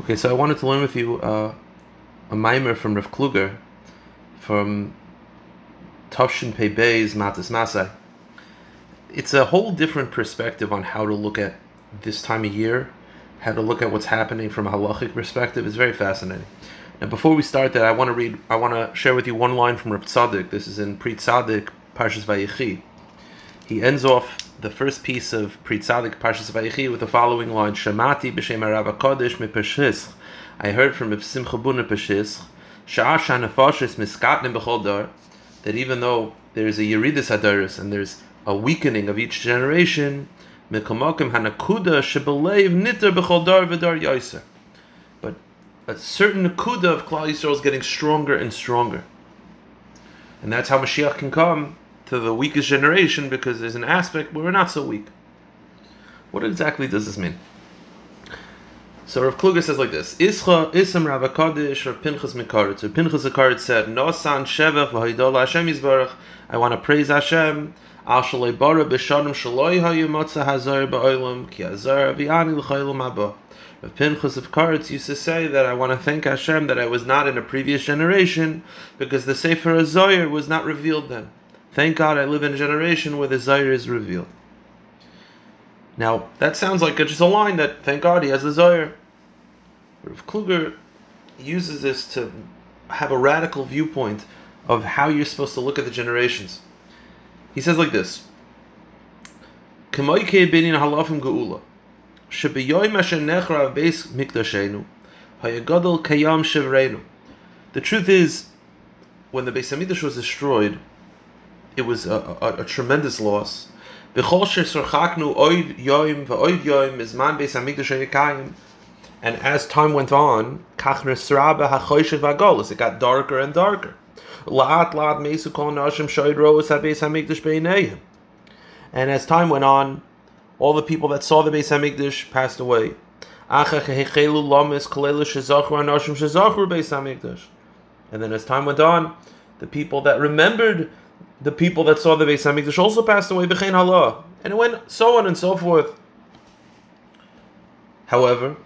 Okay, so I wanted to learn with you uh, a mimer from Rav Kluger from Tavshin Pei Bey's Matas Masai. It's a whole different perspective on how to look at this time of year, how to look at what's happening from a halachic perspective. It's very fascinating. Now, before we start that, I want to read, I want to share with you one line from Rav Tzadok. This is in Pri Tzaddik, Parshas Vayechi. He ends off the first piece of Pri Tzadik Parshas Vayechi with the following line: Shemati b'shem Rav Kodesh mipeshis. I heard from Simcha Bunim Peshis, Sha'ar Shanafashis miskatnim b'chol dar, that even though there is a Yeridus Adaris and there's a weakening of each generation, Mikomokim Hanakuda Shebelev Nitter b'chol dar v'dar Yaiser. But a certain Nakuda of Klal Yisrael is getting stronger and stronger. And that's how Mashiach can come to the weakest generation because there's an aspect where we're not so weak. What exactly does this mean? So Rav Kluger says like this: Ischa Isam Rav Hakadosh Rav Pinchas Mikaritz. Rav Pinchas Mikaritz said, "Nosan Shevach v'Haydol Hashem Yisbarach." I want to praise Hashem. Al shalei bara b'shanim shaloi hayu matzah hazar ba'olam ki hazar v'yani l'chaylam haba. Rav Pinchas of Karetz used to say that I want to thank Hashem that I was not in a previous generation because the Sefer HaZoyer was not revealed then. Thank God I live in a generation where the is revealed. Now, that sounds like just a line that, thank God he has the Zoyer. Rav Kluger uses this to have a radical viewpoint of how you're supposed to look at the generations. He says like this. The truth is, when the Beis Hamikdash was destroyed, it was a, a, a tremendous loss. And as time went on, it got darker and darker. And as time went on, all the people that saw the Beis Hamikdash passed away. And then as time went on, the people that remembered the people that saw the Beis Hamikdash also passed away. B'chein halah, and it went so on and so forth. However,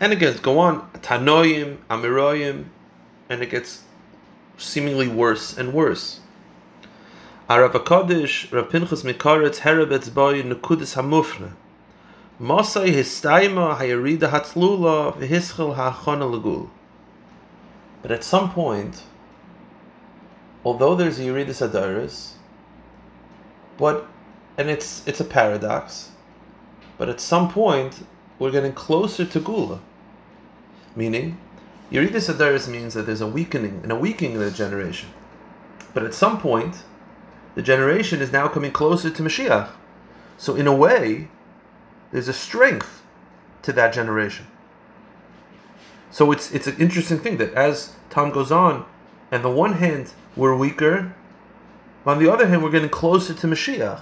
and gets go on Tanoim, Amiroyim, and it gets seemingly worse and worse. Arav Hakadosh, Rav Pinchas Mikaretz, Herebetz Boy, Nekudis Hamufna. Mosai Histaima Hayarida Hatzlula V'Hischel Ha'achona Legul. But at some point, although there's a Yeridus Adaris, but and it's it's a paradox, but at some point we're getting closer to Gula. Meaning, Yeridus Adaris means that there's a weakening and a weakening of the generation. But at some point, the generation is now coming closer to Mashiach. So in a way, there's a strength to that generation. So it's it's an interesting thing that as time goes on, on the one hand we're weaker, on the other hand we're getting closer to Mashiach.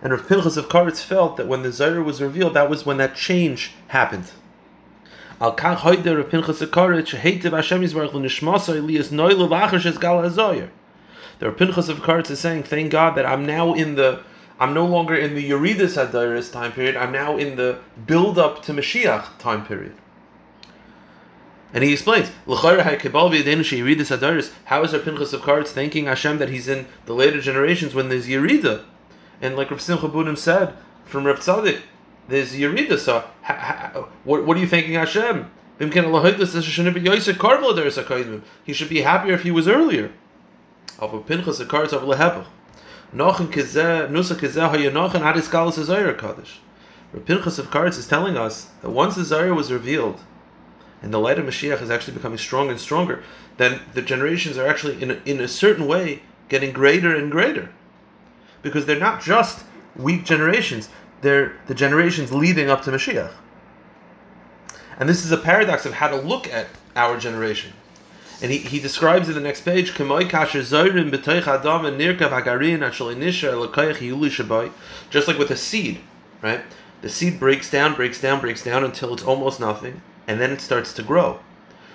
And Rav Pinchas of Karetz felt that when the Zohar was revealed, that was when that change happened. Al kach hoyde Rav Pinchas of Karetz shehetiv Hashem Yisbarach l'nishmasa Elias noyle lacher shes gal hazoyer. The Rav Pinchas of Karetz is saying, thank God that I'm now in the I'm no longer in the Yeridus Adaris time period. I'm now in the build up to Mashiach time period. And he explains, how is our Pinchas of Karetz thanking Hashem that he's in the later generations when there's Yerida? And like Rav Simcha Bunim said from Rav Tzadok, there's Yerida. So, ha, ha, what, what are you thanking Hashem? He should be happier if he was earlier. Pinchas of Karetz is telling us that once the Zohar was revealed, and the light of Mashiach is actually becoming stronger and stronger, then the generations are actually, in a, in a certain way, getting greater and greater. Because they're not just weak generations, they're the generations leading up to Mashiach. And this is a paradox of how to look at our generation. And he, he describes in the next page, just like with a seed, right? The seed breaks down, breaks down, breaks down until it's almost nothing, and then it starts to grow.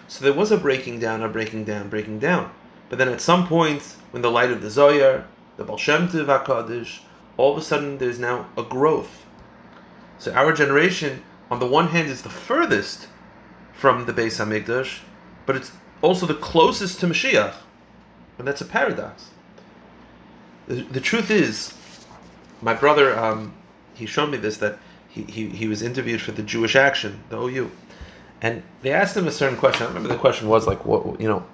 So there was a breaking down, a breaking down, breaking down. But then at some point, when the light of the Zohar, the Baal Shem Tov HaKadosh, all of a sudden there's now a growth. So our generation, on the one hand, is the furthest from the Beis Hamikdash, but it's also the closest to Mashiach, and that's a paradox. The, the truth is, my brother, um, he showed me this that he, he, he was interviewed for the Jewish Action, the OU, and they asked him a certain question. I remember the question was like, what you know,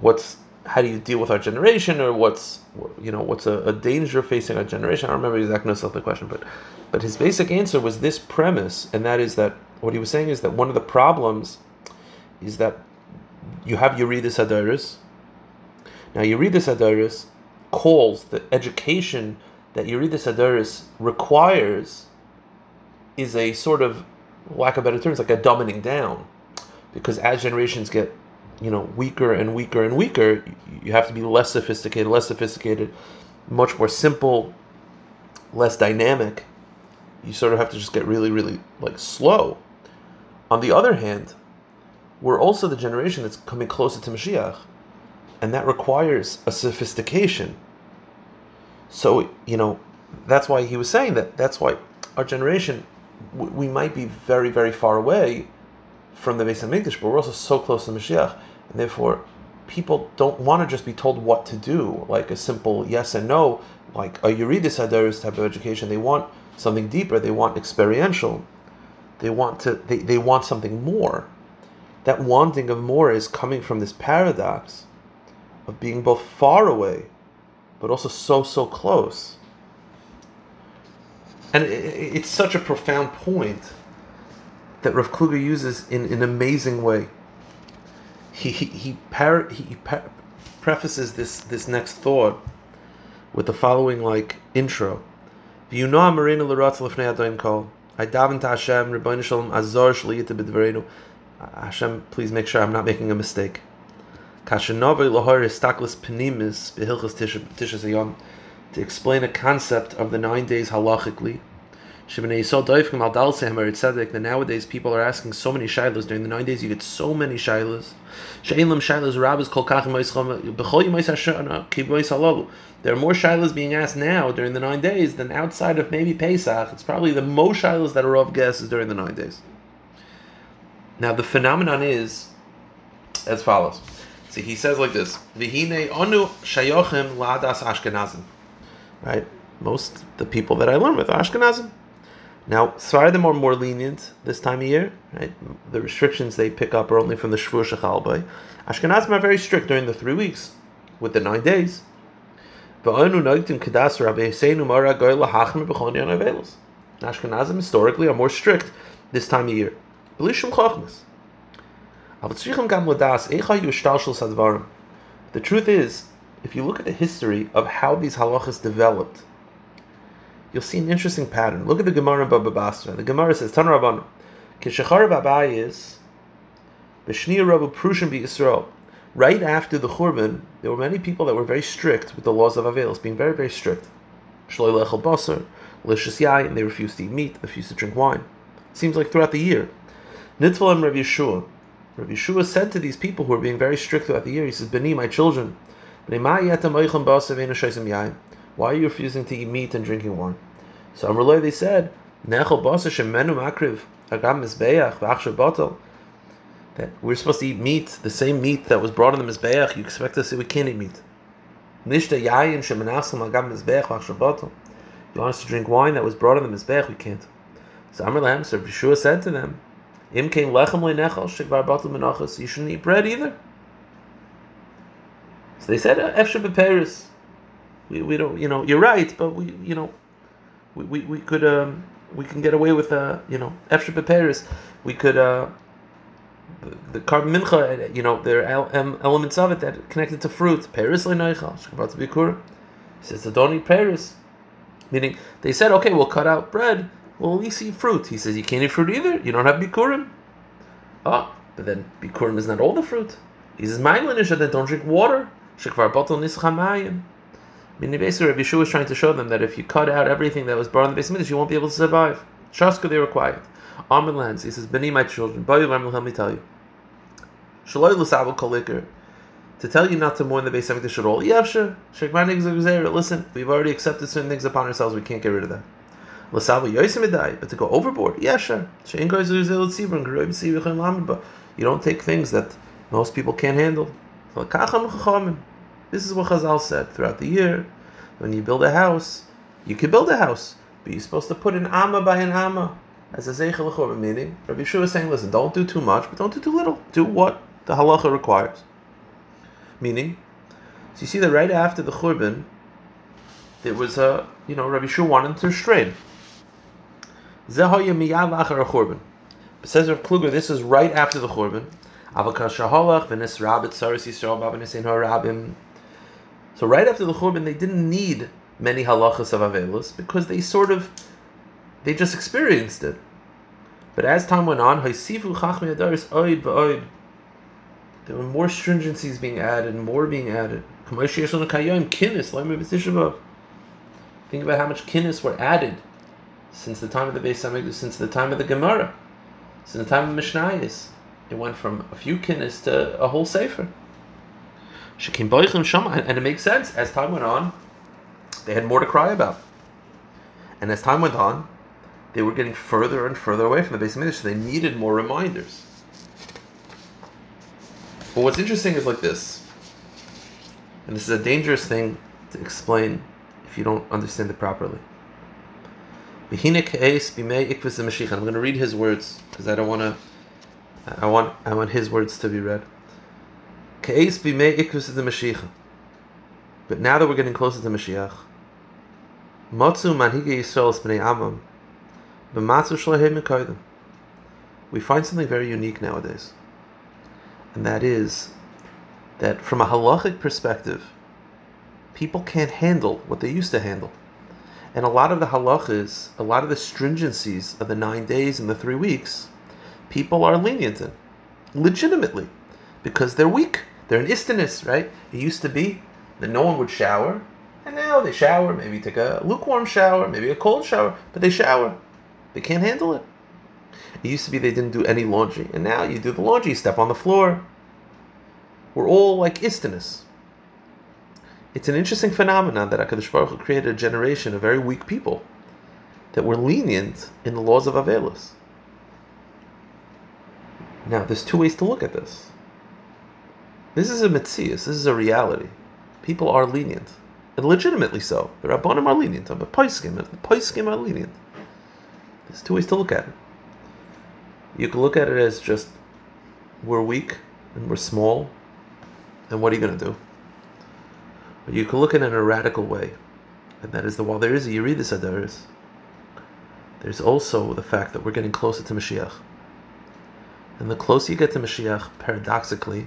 what's how do you deal with our generation, or what's you know what's a, a danger facing our generation? I don't remember exactly the question, but but his basic answer was this premise, and that is that what he was saying is that one of the problems is that you have Yeridus Hadaris. Now, Yeridus Hadaris calls the education that Yeridus Hadaris requires is a sort of, lack of better terms, like a dumbing down. Because as generations get, you know, weaker and weaker and weaker, you have to be less sophisticated, less sophisticated, much more simple, less dynamic. You sort of have to just get really, really like slow. On the other hand, we're also the generation that's coming closer to Mashiach, and that requires a sophistication. So, you know, that's why he was saying that. That's why our generation, we might be very, very far away from the Beis Hamikdash, but we're also so close to Mashiach, and therefore, people don't want to just be told what to do, like a simple yes and no, like a Yeridus Hadaris type of education. They want something deeper. They want experiential. They want to. They, they want something more. That wanting of more is coming from this paradox of being both far away, but also so so close. And it, it's such a profound point that Rav Kluger uses in, in an amazing way. He he he, par- he par- prefaces this this next thought with the following like intro. I daven to Hashem, Rebbeinu Shalom, Azor shliyita b'dverenu. Hashem, please make sure I'm not making a mistake. Kashanove lahor istaklis penimis behilchas tishas ayom. To explain a concept of the nine days halachically. That nowadays people are asking so many shilas during the nine days. You get so many shilas. There are more shilas being asked now during the nine days than outside of maybe Pesach. It's probably the most shilas that are of guesses during the nine days. Now the phenomenon is as follows. See, he says like this: V'hine onu shayochim Ashkenazim. Right, most the people that I learn with are Ashkenazim. Now, Sfaradim are more lenient this time of year. Right, the restrictions they pick up are only from the Shvur Shechalbay. Ashkenazim are very strict during the three weeks, with the nine days. Ashkenazim historically are more strict this time of year. The truth is, if you look at the history of how these halachas developed, you'll see an interesting pattern. Look at the Gemara in Baba Basra. The Gemara says, Tan Rabban, Kishachar Babayis, B'shniya Rabu Prushim Yisrael. Right after the Churban, there were many people that were very strict with the laws of Avelis, being very, very strict. Shloi Lechel Basar, Lishis and they refused to eat meat, they refused to drink wine. It seems like throughout the year. Nitvalim Rav Yeshua. Rav Yeshua said to these people who were being very strict throughout the year, he says, Beni, my children, why are you refusing to eat meat and drinking wine? So Amrullah, they said, that we're supposed to eat meat, the same meat that was brought in the Mizbeach, you expect us to say we can't eat meat. You want us to drink wine that was brought in the Mizbeach, we can't. So Amrullah, so Yeshua said to them. You shouldn't eat bread either. So they said, "Efshe beperis." We, we don't, you know, you're right, but we, you know, we, we, we could um, we can get away with uh, you know, efshe beperis. We could uh, the, korban mincha, you know, there are elements of it that connected to fruit. Peris le'nechal shekvar bikur. He says, "Don't eat peris," meaning they said, "Okay, we'll cut out bread." Well, at least eat fruit. He says you can't eat fruit either. You don't have bikurim. Oh, but then bikurim is not all the fruit. He says ma'ilinish that don't drink water. Shekvar bottle nischamayim. Meaning basically, Rabbi Yeshua is trying to show them that if you cut out everything that was brought in the Mizbeach, you won't be able to survive. Shaska, they were quiet. Armin lands. He says, Beni, my children, let me tell you. Shaloi l'sabel kolikir. To tell you not to mourn the base of the shadol. Yavsha. Shekmanik Listen, we've already accepted certain things upon ourselves. We can't get rid of that. But to go overboard, yeah, sure. But you don't take things that most people can't handle. This is what Chazal said throughout the year. When you build a house, you can build a house, but you're supposed to put an amma by an amma as a zeichel churban. Meaning, Rabbi Yeshua is saying, listen, don't do too much, but don't do too little. Do what the halacha requires. Meaning, so you see that right after the churban, there was a, you know, Rabbi Yeshua wanted to restrain. Zehoya miyad achar churban. Says Rav Kluger, this is right after the churban. So right after the churban, they didn't need many halachas of avelus because they sort of, they just experienced it. But as time went on, there were more stringencies being added, more being added. Think about how much kinnis were added since the time of the Beis Hamikdash, since the time of the Gemara, since the time of Mishnayos. It went from a few kinnis to a whole sefer. And it makes sense. As time went on, they had more to cry about. And as time went on, they were getting further and further away from the Beis Hamikdash, so they needed more reminders. But what's interesting is like this, and this is a dangerous thing to explain if you don't understand it properly. I'm going to read his words because I don't want to. I want I want his words to be read. But now that we're getting closer to Mashiach, Matzu manhige Yisrael b'nei Amam. We find something very unique nowadays, and that is that from a halachic perspective, people can't handle what they used to handle. And a lot of the halachas, a lot of the stringencies of the nine days and the three weeks, people are lenient in, legitimately, because they're weak. They're an istinus, right? It used to be that no one would shower and now they shower, maybe take a lukewarm shower, maybe a cold shower, but they shower. They can't handle it. It used to be they didn't do any laundry, and now you do the laundry, you step on the floor. We're all like istinus. It's an interesting phenomenon that HaKadosh Baruch Hu created a generation of very weak people that were lenient in the laws of Avelis. Now, there's two ways to look at this. This is a mitzias, this is a reality. People are lenient and legitimately so. The Rabbanim are lenient, the Paiskim, the Paiskim are lenient. There's two ways to look at it. You can look at it as just we're weak and we're small, and what are you going to do? But you can look at it in a radical way, and that is that while there is a Yeridis Adaris, there's also the fact that we're getting closer to Mashiach. And the closer you get to Mashiach, paradoxically,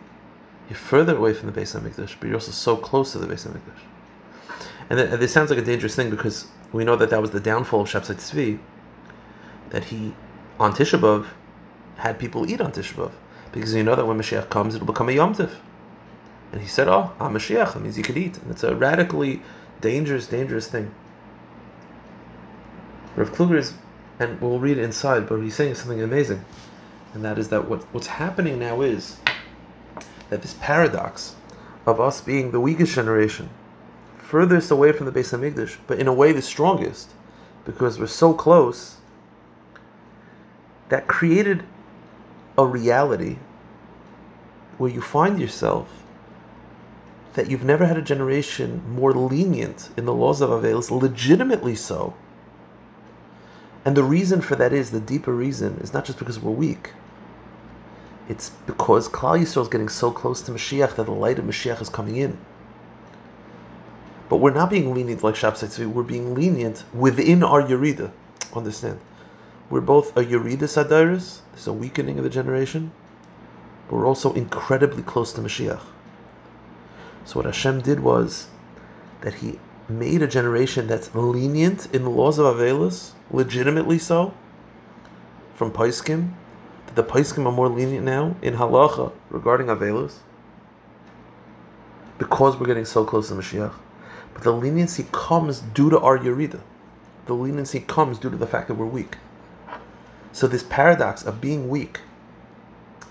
you're further away from the Beis Hamikdash, but you're also so close to the Beis Hamikdash. And this sounds like a dangerous thing because we know that that was the downfall of Shabsai Tzvi, that he, on Tisha B'Av, had people eat on Tisha B'Av. Because you know that when Mashiach comes, it'll become a Yom Tiv. And he said, oh, I'm Mashiach, that means you could eat. And it's a radically dangerous, dangerous thing. Rav Kluger is, and we'll read it inside, but he's saying something amazing. And that is that what, what's happening now is that this paradox of us being the weakest generation, furthest away from the Beis Hamikdash, but in a way the strongest, because we're so close. That created a reality where you find yourself that you've never had a generation more lenient in the laws of Avelis, legitimately so. And the reason for that is the deeper reason is not just because we're weak. It's because Klal Yisrael is getting so close to Mashiach that the light of Mashiach is coming in. But we're not being lenient like Shabsai Tzvi, we're being lenient within our Yerida. Understand? We're both a Yerida Sadiris, there's a weakening of the generation, but we're also incredibly close to Mashiach. So what Hashem did was that He made a generation that's lenient in the laws of Avelis, legitimately so, from Paiskim, the Paiskim are more lenient now in Halacha regarding Avelis, because we're getting so close to Mashiach. But the leniency comes due to our Yerida. The leniency comes due to the fact that we're weak. So this paradox of being weak,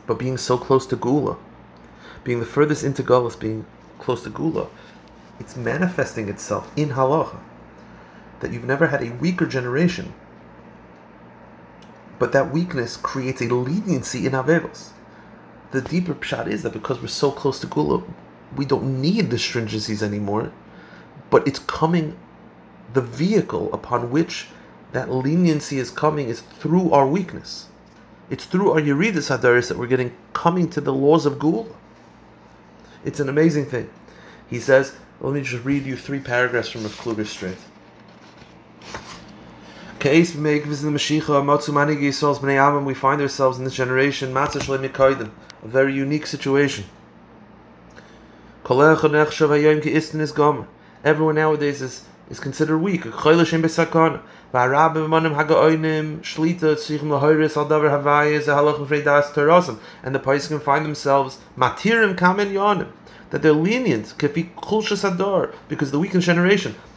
but being so close to Gula, being the furthest into Gullus, being close to Gula, it's manifesting itself in Halacha. That you've never had a weaker generation but that weakness creates a leniency in Averos. The deeper pshat is that because we're so close to Gula, we don't need the stringencies anymore, but it's coming, the vehicle upon which that leniency is coming is through our weakness. It's through our Yeridis Hadaris that we're getting coming to the laws of Gula. It's an amazing thing. He says, let me just read you three paragraphs from Rav Kluger straight. Case make visit the Mashiach, Matzu Manigi Yisrael's Bnei Amam, we find ourselves in this generation, Matzah Shalem Yikoidim, a very unique situation. Everyone nowadays is, is considered weak. And the Pais can find themselves matirim kamen yonim, that they're lenient, because the weakened generation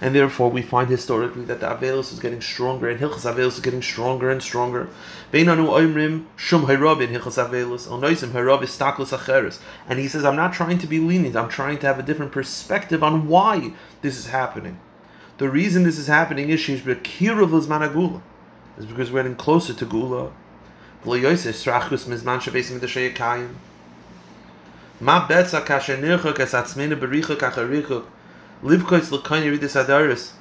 And therefore, we find historically that the Avelis is getting stronger, and Hilchas Avelis is getting stronger and stronger. And he says, I'm not trying to be lenient, I'm trying to have a different perspective on why this is happening. The reason this is happening is is because we're getting closer to Gula. Ma betza kasher nirchuk es atzmenu berichuk acharichuk. Livkoitz.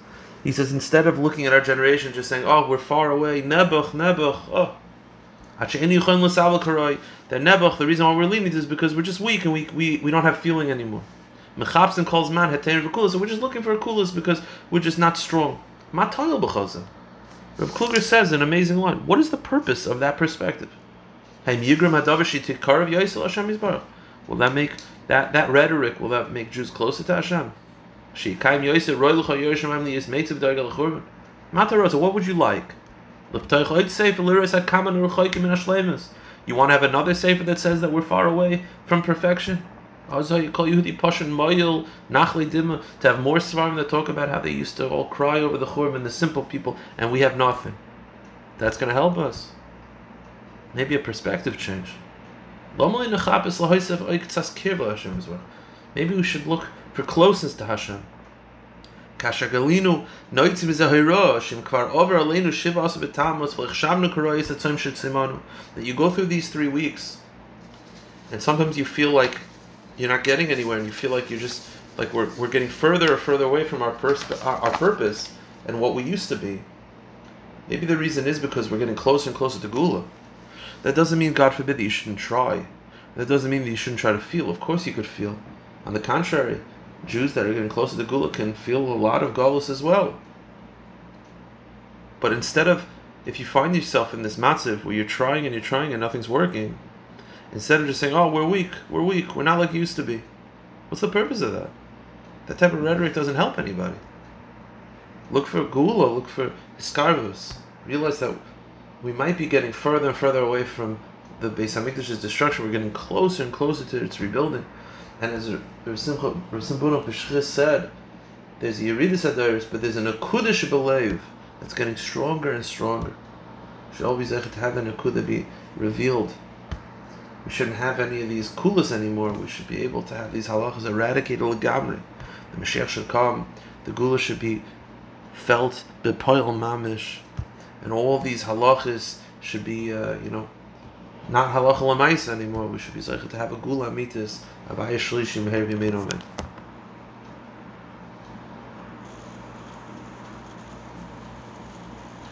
He says, instead of looking at our generation, just saying, oh, we're far away, nebuch, nebuch, oh. That nebuch, the reason why we're leaving is because we're just weak and we, we, we don't have feeling anymore. Mechapsin calls man hetein v'kulas, so we're just looking for a kulas because we're just not strong. Matayel b'chazim. Rav Kluger says an amazing line. What is the purpose of that perspective? Hey, Yigram hadavar shi tikarav yisrael Hashem yisbarach. Will that make that that rhetoric? Will that make Jews closer to Hashem? Sheikaim Yosef Royal Yerushalayim Liyis Meitzav Dargal Churban. Matarota, what would you like? Liptoich Oit Sefer Liris Hakaman Ruchoikim in Ashlemus. You want to have another sefer that says that we're far away from perfection? To have more svarim that talk about how they used to all cry over the churban the simple people, and we have nothing. That's going to help us. Maybe a perspective change. Maybe we should look for closeness to Hashem. That you go through these three weeks, and sometimes you feel like you're not getting anywhere, and you feel like you're just like we're, we're getting further or further away from our, persp- our purpose and what we used to be. Maybe the reason is because we're getting closer and closer to Gula. That doesn't mean, God forbid, that you shouldn't try. That doesn't mean that you shouldn't try to feel. Of course, you could feel. On the contrary, Jews that are getting closer to Gula can feel a lot of Galus as well. But instead of, if you find yourself in this matziv where you're trying and you're trying and nothing's working, instead of just saying, oh, we're weak, we're weak, we're not like you used to be, what's the purpose of that? That type of rhetoric doesn't help anybody. Look for Gula, look for Hiskarvus. Realize that we might be getting further and further away from the Beis Hamikdash's destruction. We're getting closer and closer to its rebuilding. And as Rav Simbuno Peshchis said, there's a Yeridis Adaris, but there's an Akudish Belev that's getting stronger and stronger. We should always have an Akudah be revealed. We shouldn't have any of these kulas anymore. We should be able to have these halachas eradicated legamri. The Mashiach should come. The gula should be felt bepoil mamish and all these halachas should be, uh, you know, not halacha anymore. We should be zeicha to have a gula mitis, avaya shlishim, hervi